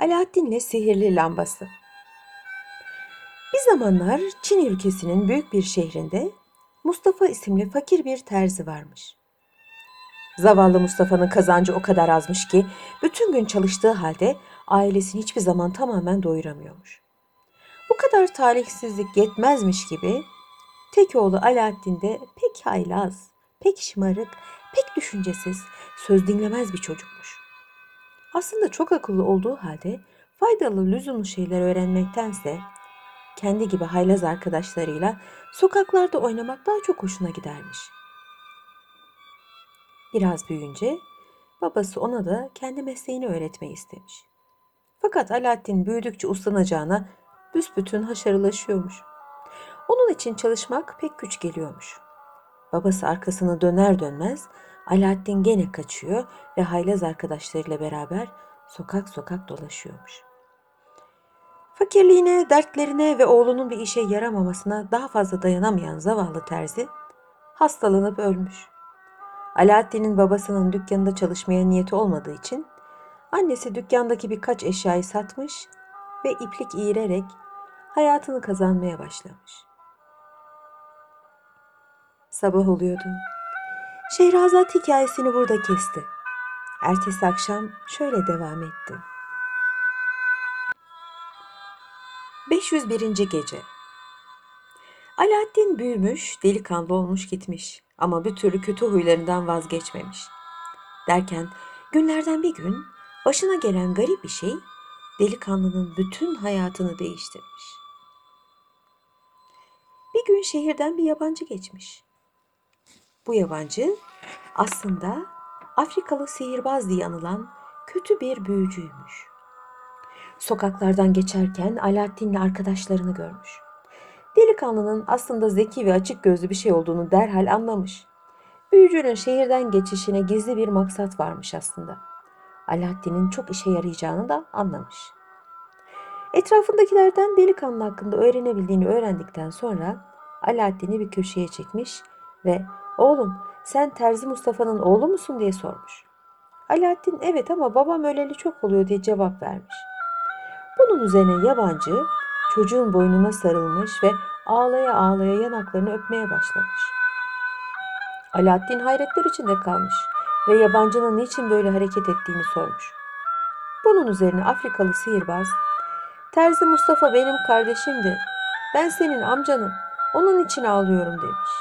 Alaaddin'le Sihirli Lambası Bir zamanlar Çin ülkesinin büyük bir şehrinde Mustafa isimli fakir bir terzi varmış. Zavallı Mustafa'nın kazancı o kadar azmış ki bütün gün çalıştığı halde ailesini hiçbir zaman tamamen doyuramıyormuş. Bu kadar talihsizlik yetmezmiş gibi tek oğlu Alaaddin de pek haylaz, pek şımarık, pek düşüncesiz, söz dinlemez bir çocukmuş. Aslında çok akıllı olduğu halde faydalı lüzumlu şeyler öğrenmektense kendi gibi haylaz arkadaşlarıyla sokaklarda oynamak daha çok hoşuna gidermiş. Biraz büyüyünce babası ona da kendi mesleğini öğretmeyi istemiş. Fakat Alaaddin büyüdükçe uslanacağına büsbütün haşarılaşıyormuş. Onun için çalışmak pek güç geliyormuş. Babası arkasını döner dönmez Alaaddin gene kaçıyor ve haylaz arkadaşlarıyla beraber sokak sokak dolaşıyormuş. Fakirliğine, dertlerine ve oğlunun bir işe yaramamasına daha fazla dayanamayan zavallı terzi hastalanıp ölmüş. Alaaddin'in babasının dükkanında çalışmaya niyeti olmadığı için annesi dükkandaki birkaç eşyayı satmış ve iplik iğirerek hayatını kazanmaya başlamış. Sabah oluyordu. Şehrazat hikayesini burada kesti. Ertesi akşam şöyle devam etti. 501. Gece Alaaddin büyümüş, delikanlı olmuş gitmiş ama bir türlü kötü huylarından vazgeçmemiş. Derken günlerden bir gün başına gelen garip bir şey delikanlının bütün hayatını değiştirmiş. Bir gün şehirden bir yabancı geçmiş. Bu yabancı aslında Afrikalı sihirbaz diye anılan kötü bir büyücüymüş. Sokaklardan geçerken Alaaddin'le arkadaşlarını görmüş. Delikanlının aslında zeki ve açık gözlü bir şey olduğunu derhal anlamış. Büyücünün şehirden geçişine gizli bir maksat varmış aslında. Alaaddin'in çok işe yarayacağını da anlamış. Etrafındakilerden delikanlı hakkında öğrenebildiğini öğrendikten sonra Alaaddin'i bir köşeye çekmiş ve Oğlum sen Terzi Mustafa'nın oğlu musun diye sormuş. Alaaddin evet ama babam öleli çok oluyor diye cevap vermiş. Bunun üzerine yabancı çocuğun boynuna sarılmış ve ağlaya ağlaya yanaklarını öpmeye başlamış. Alaaddin hayretler içinde kalmış ve yabancının niçin böyle hareket ettiğini sormuş. Bunun üzerine Afrikalı sihirbaz, Terzi Mustafa benim kardeşimdi. Ben senin amcanım. Onun için ağlıyorum demiş.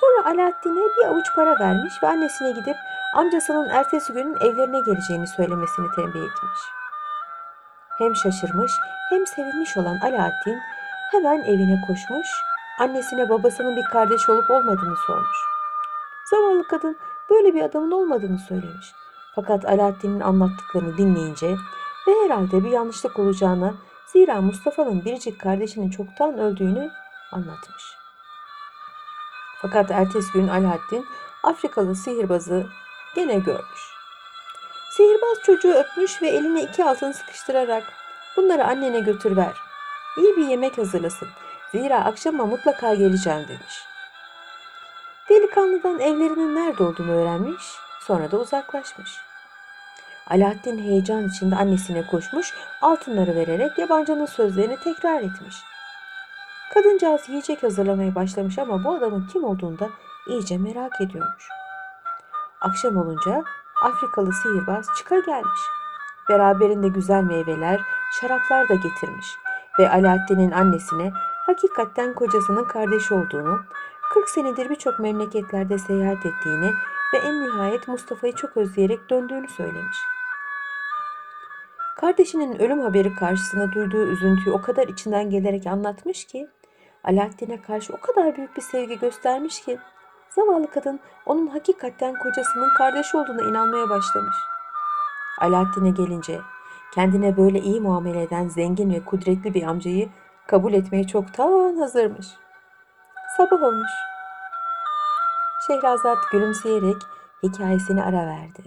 Sonra Alaaddin'e bir avuç para vermiş ve annesine gidip amcasının ertesi günün evlerine geleceğini söylemesini tembih etmiş. Hem şaşırmış hem sevinmiş olan Alaaddin hemen evine koşmuş, annesine babasının bir kardeş olup olmadığını sormuş. Zavallı kadın böyle bir adamın olmadığını söylemiş. Fakat Alaaddin'in anlattıklarını dinleyince ve herhalde bir yanlışlık olacağını zira Mustafa'nın biricik kardeşinin çoktan öldüğünü anlatmış. Fakat ertesi gün Alaaddin Afrikalı sihirbazı gene görmüş. Sihirbaz çocuğu öpmüş ve eline iki altın sıkıştırarak bunları annene götür ver. İyi bir yemek hazırlasın. Zira akşama mutlaka geleceğim demiş. Delikanlıdan evlerinin nerede olduğunu öğrenmiş, sonra da uzaklaşmış. Alaaddin heyecan içinde annesine koşmuş, altınları vererek yabancının sözlerini tekrar etmiş. Kadıncağız yiyecek hazırlamaya başlamış ama bu adamın kim olduğunu da iyice merak ediyormuş. Akşam olunca Afrikalı sihirbaz çıka gelmiş. Beraberinde güzel meyveler, şaraplar da getirmiş ve Alaaddin'in annesine hakikatten kocasının kardeşi olduğunu, 40 senedir birçok memleketlerde seyahat ettiğini ve en nihayet Mustafa'yı çok özleyerek döndüğünü söylemiş. Kardeşinin ölüm haberi karşısında duyduğu üzüntüyü o kadar içinden gelerek anlatmış ki Alaaddin'e karşı o kadar büyük bir sevgi göstermiş ki zavallı kadın onun hakikaten kocasının kardeşi olduğuna inanmaya başlamış. Alaaddin'e gelince kendine böyle iyi muamele eden zengin ve kudretli bir amcayı kabul etmeye çoktan hazırmış. Sabah olmuş. Şehrazat gülümseyerek hikayesini ara verdi.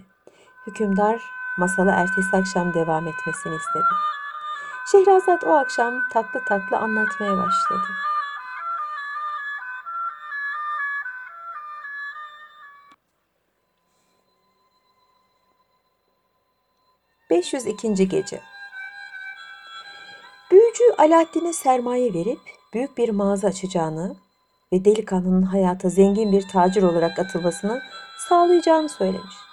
Hükümdar masala ertesi akşam devam etmesini istedi. Şehrazat o akşam tatlı tatlı anlatmaya başladı. 502. Gece Büyücü Alaaddin'e sermaye verip büyük bir mağaza açacağını ve delikanlının hayata zengin bir tacir olarak atılmasını sağlayacağını söylemiş.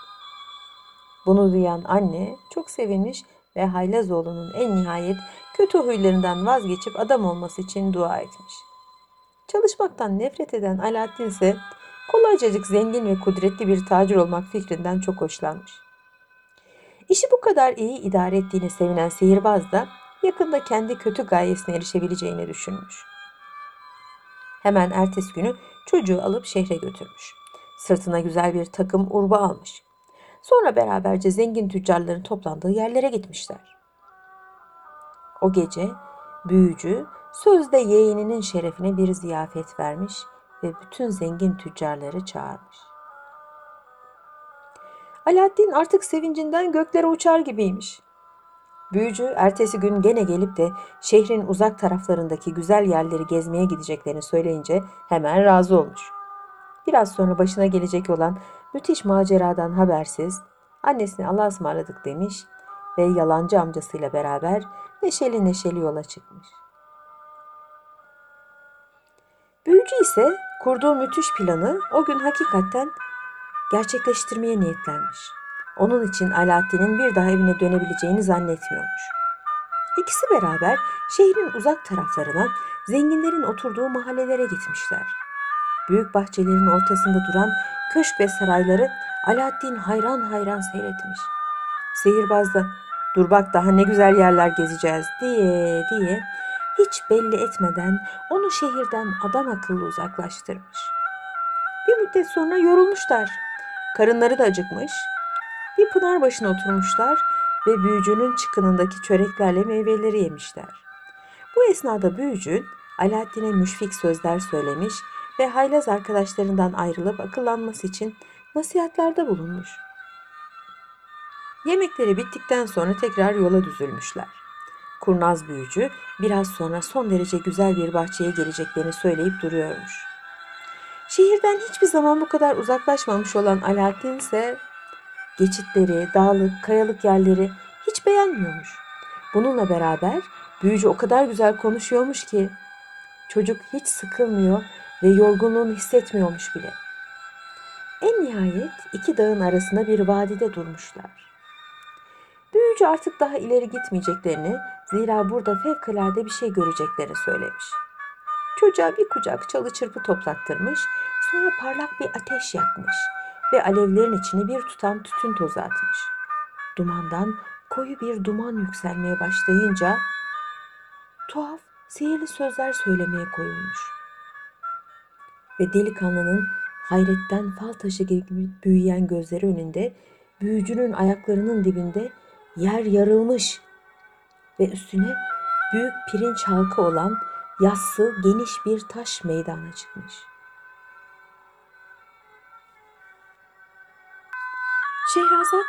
Bunu duyan anne çok sevinmiş ve Haylazoğlu'nun en nihayet kötü huylarından vazgeçip adam olması için dua etmiş. Çalışmaktan nefret eden Alaaddin ise kolaycacık zengin ve kudretli bir tacir olmak fikrinden çok hoşlanmış. İşi bu kadar iyi idare ettiğine sevinen sihirbaz da yakında kendi kötü gayesine erişebileceğini düşünmüş. Hemen ertesi günü çocuğu alıp şehre götürmüş. Sırtına güzel bir takım urba almış. Sonra beraberce zengin tüccarların toplandığı yerlere gitmişler. O gece büyücü sözde yeğeninin şerefine bir ziyafet vermiş ve bütün zengin tüccarları çağırmış. Alaaddin artık sevincinden göklere uçar gibiymiş. Büyücü ertesi gün gene gelip de şehrin uzak taraflarındaki güzel yerleri gezmeye gideceklerini söyleyince hemen razı olmuş. Biraz sonra başına gelecek olan müthiş maceradan habersiz annesine Allah'a ısmarladık demiş ve yalancı amcasıyla beraber neşeli neşeli yola çıkmış. Büyücü ise kurduğu müthiş planı o gün hakikaten gerçekleştirmeye niyetlenmiş. Onun için Alaaddin'in bir daha evine dönebileceğini zannetmiyormuş. İkisi beraber şehrin uzak taraflarına, zenginlerin oturduğu mahallelere gitmişler. Büyük bahçelerin ortasında duran köşk ve sarayları Alaaddin hayran hayran seyretmiş. Sihirbaz da dur bak daha ne güzel yerler gezeceğiz diye diye hiç belli etmeden onu şehirden adam akıllı uzaklaştırmış. Bir müddet sonra yorulmuşlar. Karınları da acıkmış. Bir pınar başına oturmuşlar ve büyücünün çıkınındaki çöreklerle meyveleri yemişler. Bu esnada büyücü Alaaddin'e müşfik sözler söylemiş ve haylaz arkadaşlarından ayrılıp akıllanması için nasihatlerde bulunmuş. Yemekleri bittikten sonra tekrar yola düzülmüşler. Kurnaz büyücü biraz sonra son derece güzel bir bahçeye geleceklerini söyleyip duruyormuş. Şehirden hiçbir zaman bu kadar uzaklaşmamış olan Alaaddin ise geçitleri, dağlık, kayalık yerleri hiç beğenmiyormuş. Bununla beraber büyücü o kadar güzel konuşuyormuş ki çocuk hiç sıkılmıyor ve yorgunluğunu hissetmiyormuş bile. En nihayet iki dağın arasında bir vadide durmuşlar. Büyücü artık daha ileri gitmeyeceklerini, zira burada fevkalade bir şey göreceklerini söylemiş. Çocuğa bir kucak çalı çırpı toplattırmış, sonra parlak bir ateş yakmış ve alevlerin içine bir tutam tütün tozu atmış. Dumandan koyu bir duman yükselmeye başlayınca tuhaf, sihirli sözler söylemeye koyulmuş. Ve delikanlının hayretten fal taşı gibi büyüyen gözleri önünde büyücünün ayaklarının dibinde yer yarılmış ve üstüne büyük pirinç halkı olan yassı geniş bir taş meydana çıkmış. Şehrazat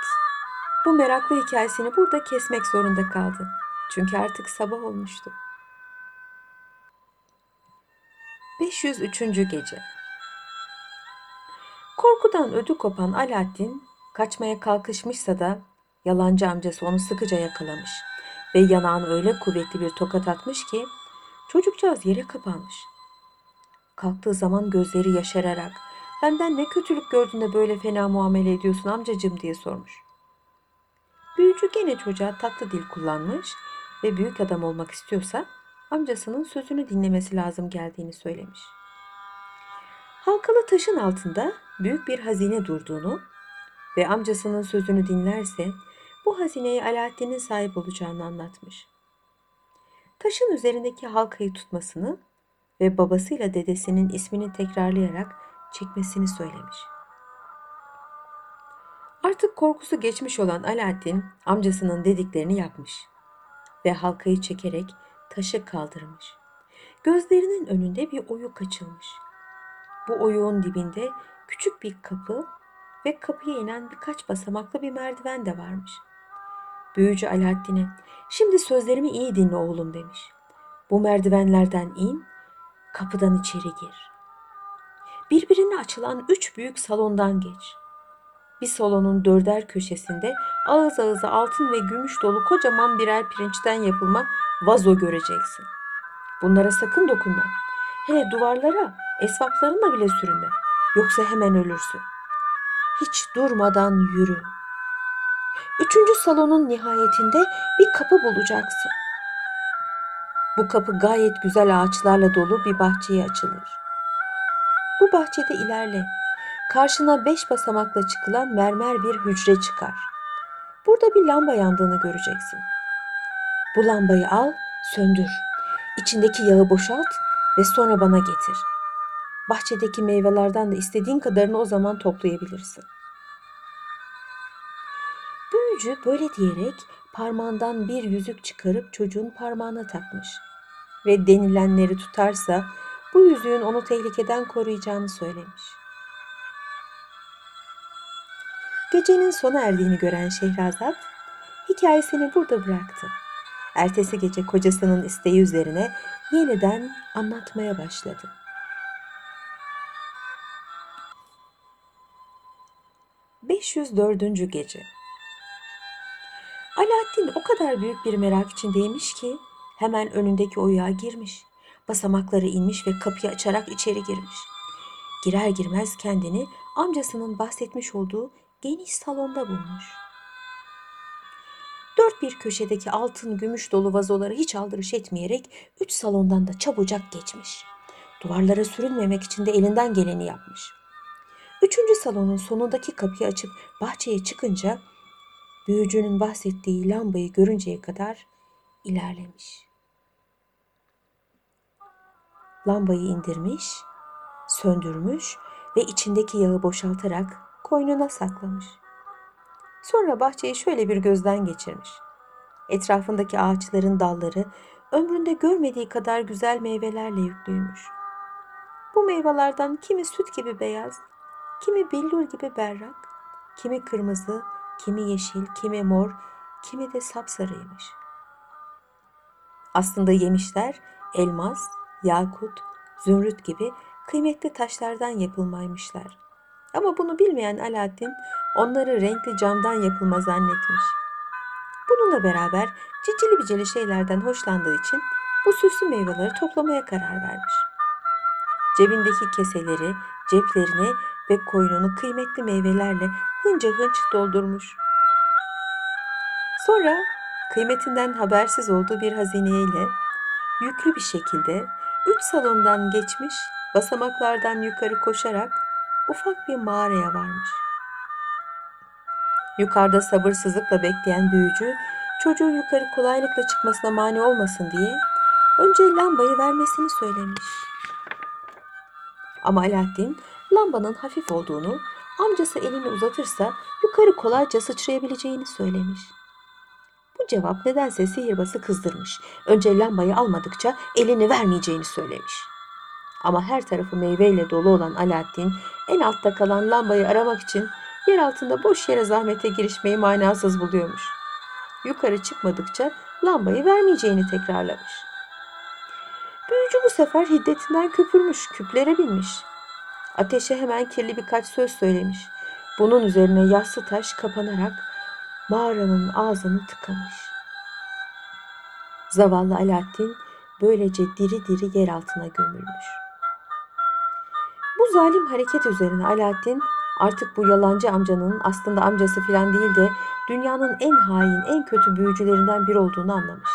bu meraklı hikayesini burada kesmek zorunda kaldı. Çünkü artık sabah olmuştu. 503. Gece Korkudan ödü kopan Alaaddin kaçmaya kalkışmışsa da yalancı amcası onu sıkıca yakalamış ve yanağına öyle kuvvetli bir tokat atmış ki çocukcağız yere kapanmış. Kalktığı zaman gözleri yaşararak benden ne kötülük gördün de böyle fena muamele ediyorsun amcacım diye sormuş. Büyücü gene çocuğa tatlı dil kullanmış ve büyük adam olmak istiyorsa amcasının sözünü dinlemesi lazım geldiğini söylemiş. Halkalı taşın altında büyük bir hazine durduğunu ve amcasının sözünü dinlerse bu hazineye Alaaddin'in sahip olacağını anlatmış. Taşın üzerindeki halkayı tutmasını ve babasıyla dedesinin ismini tekrarlayarak çekmesini söylemiş. Artık korkusu geçmiş olan Alaaddin amcasının dediklerini yapmış ve halkayı çekerek taşı kaldırmış. Gözlerinin önünde bir oyuk açılmış. Bu oyuğun dibinde küçük bir kapı ve kapıya inen birkaç basamaklı bir merdiven de varmış. Büyücü Alaaddin'e şimdi sözlerimi iyi dinle oğlum demiş. Bu merdivenlerden in, kapıdan içeri gir. Birbirine açılan üç büyük salondan geç. Bir salonun dörder köşesinde ağız ağıza altın ve gümüş dolu kocaman birer pirinçten yapılma vazo göreceksin. Bunlara sakın dokunma. Hele duvarlara, esvaplarınla bile sürünme. Yoksa hemen ölürsün. Hiç durmadan yürü. Üçüncü salonun nihayetinde bir kapı bulacaksın. Bu kapı gayet güzel ağaçlarla dolu bir bahçeye açılır. Bu bahçede ilerle. Karşına beş basamakla çıkılan mermer bir hücre çıkar. Burada bir lamba yandığını göreceksin. Bu lambayı al, söndür. İçindeki yağı boşalt ve sonra bana getir. Bahçedeki meyvelerden de istediğin kadarını o zaman toplayabilirsin. Büyücü böyle diyerek parmağından bir yüzük çıkarıp çocuğun parmağına takmış ve denilenleri tutarsa bu yüzüğün onu tehlikeden koruyacağını söylemiş. Gecenin sona erdiğini gören Şehrazat hikayesini burada bıraktı. Ertesi gece kocasının isteği üzerine yeniden anlatmaya başladı. ...504. Gece Alaaddin o kadar büyük bir merak içindeymiş ki... ...hemen önündeki oyuğa girmiş. Basamakları inmiş ve kapıyı açarak içeri girmiş. Girer girmez kendini amcasının bahsetmiş olduğu geniş salonda bulmuş. Dört bir köşedeki altın gümüş dolu vazoları hiç aldırış etmeyerek üç salondan da çabucak geçmiş. Duvarlara sürünmemek için de elinden geleni yapmış. Üçüncü salonun sonundaki kapıyı açıp bahçeye çıkınca büyücünün bahsettiği lambayı görünceye kadar ilerlemiş. Lambayı indirmiş, söndürmüş ve içindeki yağı boşaltarak koynuna saklamış. Sonra bahçeyi şöyle bir gözden geçirmiş. Etrafındaki ağaçların dalları ömründe görmediği kadar güzel meyvelerle yüklüymüş. Bu meyvelerden kimi süt gibi beyaz, kimi billur gibi berrak, kimi kırmızı, kimi yeşil, kimi mor, kimi de sapsarıymış. Aslında yemişler elmas, yakut, zümrüt gibi kıymetli taşlardan yapılmaymışlar. Ama bunu bilmeyen Alaaddin onları renkli camdan yapılma zannetmiş. Bununla beraber cicili bicili şeylerden hoşlandığı için bu süslü meyveleri toplamaya karar vermiş. Cebindeki keseleri, ceplerini ve koynunu kıymetli meyvelerle hınca hınç doldurmuş. Sonra kıymetinden habersiz olduğu bir hazineyle yüklü bir şekilde üç salondan geçmiş, basamaklardan yukarı koşarak ufak bir mağaraya varmış. Yukarıda sabırsızlıkla bekleyen büyücü çocuğun yukarı kolaylıkla çıkmasına mani olmasın diye önce lambayı vermesini söylemiş. Ama Alaaddin lambanın hafif olduğunu, amcası elini uzatırsa yukarı kolayca sıçrayabileceğini söylemiş. Bu cevap nedense sihirbazı kızdırmış. Önce lambayı almadıkça elini vermeyeceğini söylemiş. Ama her tarafı meyveyle dolu olan Alaaddin en altta kalan lambayı aramak için yer altında boş yere zahmete girişmeyi manasız buluyormuş. Yukarı çıkmadıkça lambayı vermeyeceğini tekrarlamış. Büyücü bu sefer hiddetinden köpürmüş, küplere binmiş. Ateşe hemen kirli birkaç söz söylemiş. Bunun üzerine yassı taş kapanarak mağaranın ağzını tıkamış. Zavallı Alaaddin böylece diri diri yer altına gömülmüş. Bu zalim hareket üzerine Alaaddin artık bu yalancı amcanın aslında amcası filan değil de dünyanın en hain, en kötü büyücülerinden biri olduğunu anlamış.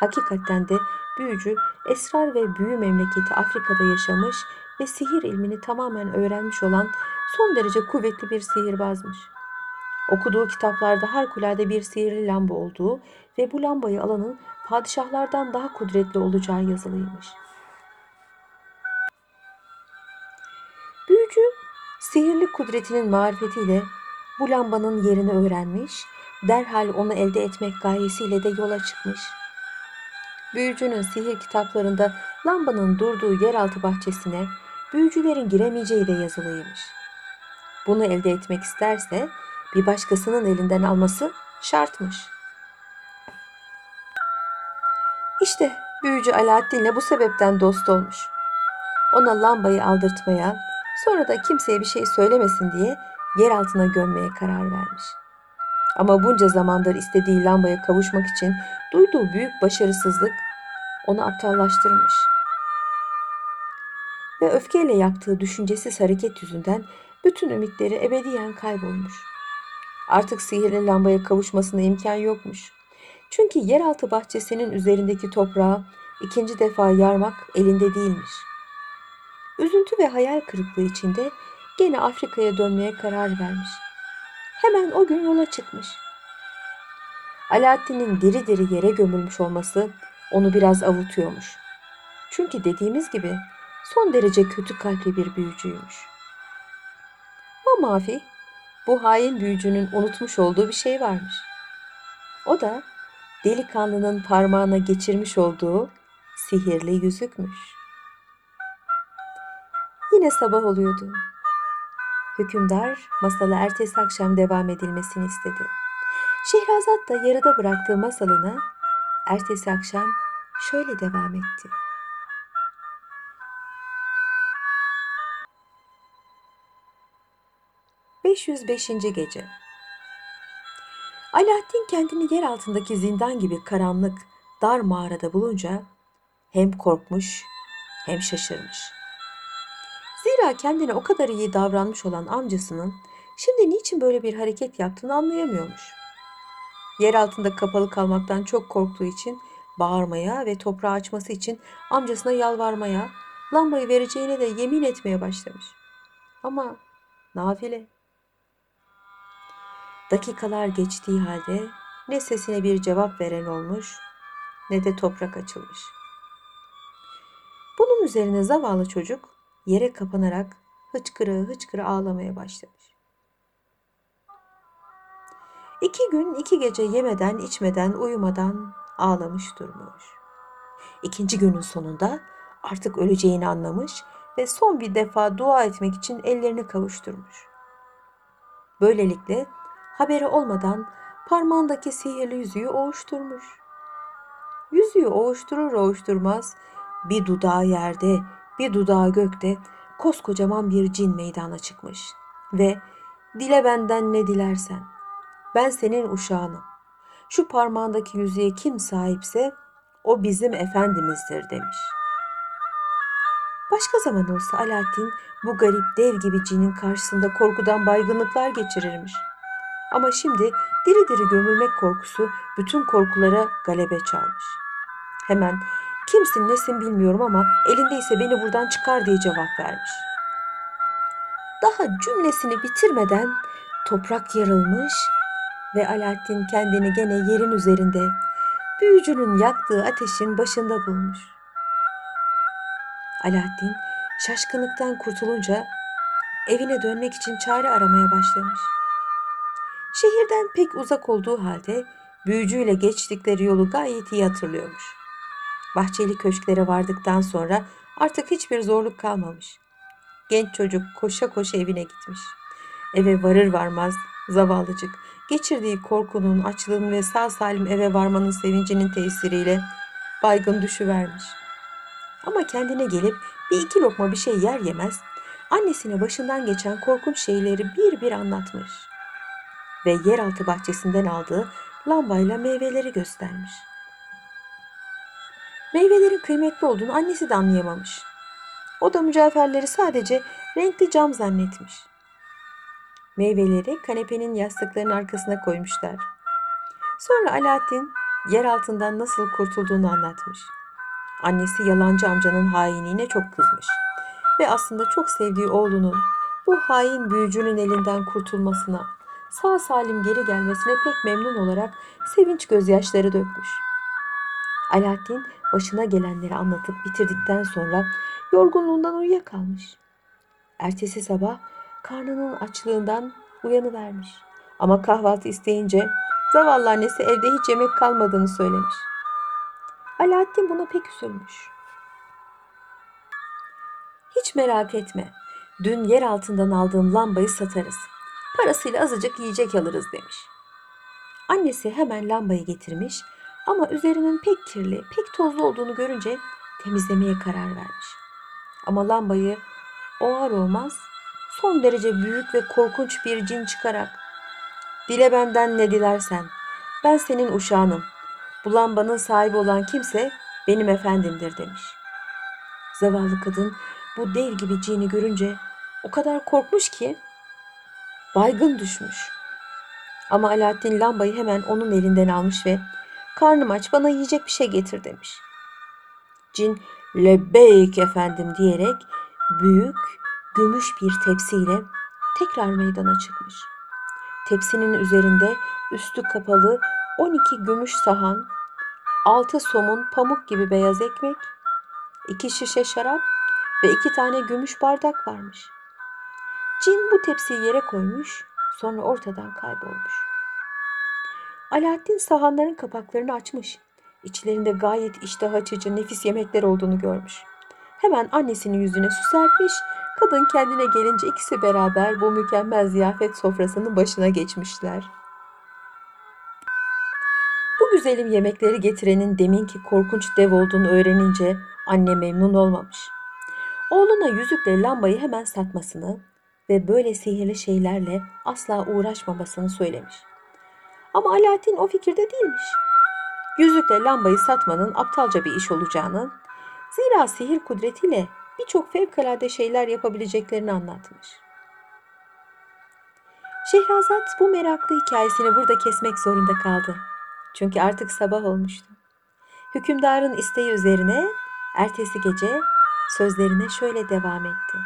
Hakikaten de büyücü esrar ve büyü memleketi Afrika'da yaşamış ve sihir ilmini tamamen öğrenmiş olan son derece kuvvetli bir sihirbazmış. Okuduğu kitaplarda harikulade bir sihirli lamba olduğu ve bu lambayı alanın padişahlardan daha kudretli olacağı yazılıymış. Sihirli kudretinin marifetiyle bu lambanın yerini öğrenmiş, derhal onu elde etmek gayesiyle de yola çıkmış. Büyücünün sihir kitaplarında lambanın durduğu yeraltı bahçesine büyücülerin giremeyeceği de yazılıymış. Bunu elde etmek isterse bir başkasının elinden alması şartmış. İşte büyücü Alaaddin'le bu sebepten dost olmuş. Ona lambayı aldırtmaya, sonra da kimseye bir şey söylemesin diye yer altına gömmeye karar vermiş. Ama bunca zamandır istediği lambaya kavuşmak için duyduğu büyük başarısızlık onu aptallaştırmış. Ve öfkeyle yaptığı düşüncesiz hareket yüzünden bütün ümitleri ebediyen kaybolmuş. Artık sihirli lambaya kavuşmasına imkan yokmuş. Çünkü yeraltı bahçesinin üzerindeki toprağı ikinci defa yarmak elinde değilmiş. Üzüntü ve hayal kırıklığı içinde gene Afrika'ya dönmeye karar vermiş. Hemen o gün yola çıkmış. Alaaddin'in diri diri yere gömülmüş olması onu biraz avutuyormuş. Çünkü dediğimiz gibi son derece kötü kalpli bir büyücüymüş. Ama Mafi, bu hain büyücünün unutmuş olduğu bir şey varmış. O da delikanlının parmağına geçirmiş olduğu sihirli yüzükmüş. Yine sabah oluyordu. Hükümdar masalı ertesi akşam devam edilmesini istedi. Şehrazat da yarıda bıraktığı masalına ertesi akşam şöyle devam etti. ...505. Gece Alaaddin kendini yer altındaki zindan gibi karanlık, dar mağarada bulunca... ...hem korkmuş hem şaşırmış. Zira kendine o kadar iyi davranmış olan amcasının... ...şimdi niçin böyle bir hareket yaptığını anlayamıyormuş. Yer altında kapalı kalmaktan çok korktuğu için bağırmaya ve toprağı açması için amcasına yalvarmaya, lambayı vereceğine de yemin etmeye başlamış. Ama nafile. Dakikalar geçtiği halde ne sesine bir cevap veren olmuş ne de toprak açılmış. Bunun üzerine zavallı çocuk yere kapanarak hıçkıra hıçkıra ağlamaya başlamış. İki gün iki gece yemeden içmeden uyumadan ağlamış durmuş. İkinci günün sonunda artık öleceğini anlamış ve son bir defa dua etmek için ellerini kavuşturmuş. Böylelikle haberi olmadan parmağındaki sihirli yüzüğü ovuşturmuş. Yüzüğü ovuşturur ovuşturmaz bir dudağı yerde bir dudağı gökte koskocaman bir cin meydana çıkmış ve dile benden ne dilersen ben senin uşağınım. Şu parmağındaki yüzüğe kim sahipse o bizim efendimizdir demiş. Başka zaman olsa Alaaddin bu garip dev gibi cinin karşısında korkudan baygınlıklar geçirirmiş. Ama şimdi diri diri gömülmek korkusu bütün korkulara galebe çalmış. Hemen kimsin nesin bilmiyorum ama elindeyse beni buradan çıkar diye cevap vermiş. Daha cümlesini bitirmeden toprak yarılmış ve Alaaddin kendini gene yerin üzerinde büyücünün yaktığı ateşin başında bulmuş. Alaaddin şaşkınlıktan kurtulunca evine dönmek için çare aramaya başlamış. Şehirden pek uzak olduğu halde büyücüyle geçtikleri yolu gayet iyi hatırlıyormuş. Bahçeli köşklere vardıktan sonra artık hiçbir zorluk kalmamış. Genç çocuk koşa koşa evine gitmiş. Eve varır varmaz zavallıcık geçirdiği korkunun, açlığın ve sağ salim eve varmanın sevincinin tesiriyle baygın düşüvermiş. Ama kendine gelip bir iki lokma bir şey yer yemez annesine başından geçen korkunç şeyleri bir bir anlatmış. Ve yeraltı bahçesinden aldığı lambayla meyveleri göstermiş. Meyvelerin kıymetli olduğunu annesi de anlayamamış. O da mücevherleri sadece renkli cam zannetmiş. Meyveleri kanepenin yastıklarının arkasına koymuşlar. Sonra Alaaddin yer altından nasıl kurtulduğunu anlatmış. Annesi yalancı amcanın hainliğine çok kızmış ve aslında çok sevdiği oğlunun bu hain büyücünün elinden kurtulmasına, sağ salim geri gelmesine pek memnun olarak sevinç gözyaşları dökmüş. Alaaddin başına gelenleri anlatıp bitirdikten sonra yorgunluğundan uyuyakalmış. Ertesi sabah karnının açlığından uyanıvermiş. Ama kahvaltı isteyince zavallı annesi evde hiç yemek kalmadığını söylemiş. Alaaddin buna pek üzülmüş. Hiç merak etme. Dün yer altından aldığım lambayı satarız. Parasıyla azıcık yiyecek alırız demiş. Annesi hemen lambayı getirmiş ama üzerinin pek kirli, pek tozlu olduğunu görünce temizlemeye karar vermiş. Ama lambayı o ar olmaz son derece büyük ve korkunç bir cin çıkarak Dile benden ne dilersen. Ben senin uşağınım. Bu lambanın sahibi olan kimse benim efendimdir demiş. Zavallı kadın bu dev gibi cini görünce o kadar korkmuş ki baygın düşmüş. Ama Alaaddin lambayı hemen onun elinden almış ve karnım aç bana yiyecek bir şey getir demiş. Cin lebbeyk efendim diyerek büyük gümüş bir tepsiyle tekrar meydana çıkmış. Tepsinin üzerinde üstü kapalı 12 gümüş sahan, 6 somun pamuk gibi beyaz ekmek, 2 şişe şarap ve 2 tane gümüş bardak varmış. Cin bu tepsiyi yere koymuş, sonra ortadan kaybolmuş. Alaaddin sahanların kapaklarını açmış. İçlerinde gayet iştah açıcı nefis yemekler olduğunu görmüş. Hemen annesinin yüzüne su serpmiş, kadın kendine gelince ikisi beraber bu mükemmel ziyafet sofrasının başına geçmişler. Bu güzelim yemekleri getirenin deminki korkunç dev olduğunu öğrenince anne memnun olmamış. Oğluna yüzükle lambayı hemen satmasını ve böyle sihirli şeylerle asla uğraşmamasını söylemiş. Ama Alaaddin o fikirde değilmiş. Yüzükle lambayı satmanın aptalca bir iş olacağını, zira sihir kudretiyle birçok fevkalade şeyler yapabileceklerini anlatmış. Şehrazat bu meraklı hikayesini burada kesmek zorunda kaldı. Çünkü artık sabah olmuştu. Hükümdarın isteği üzerine ertesi gece sözlerine şöyle devam etti.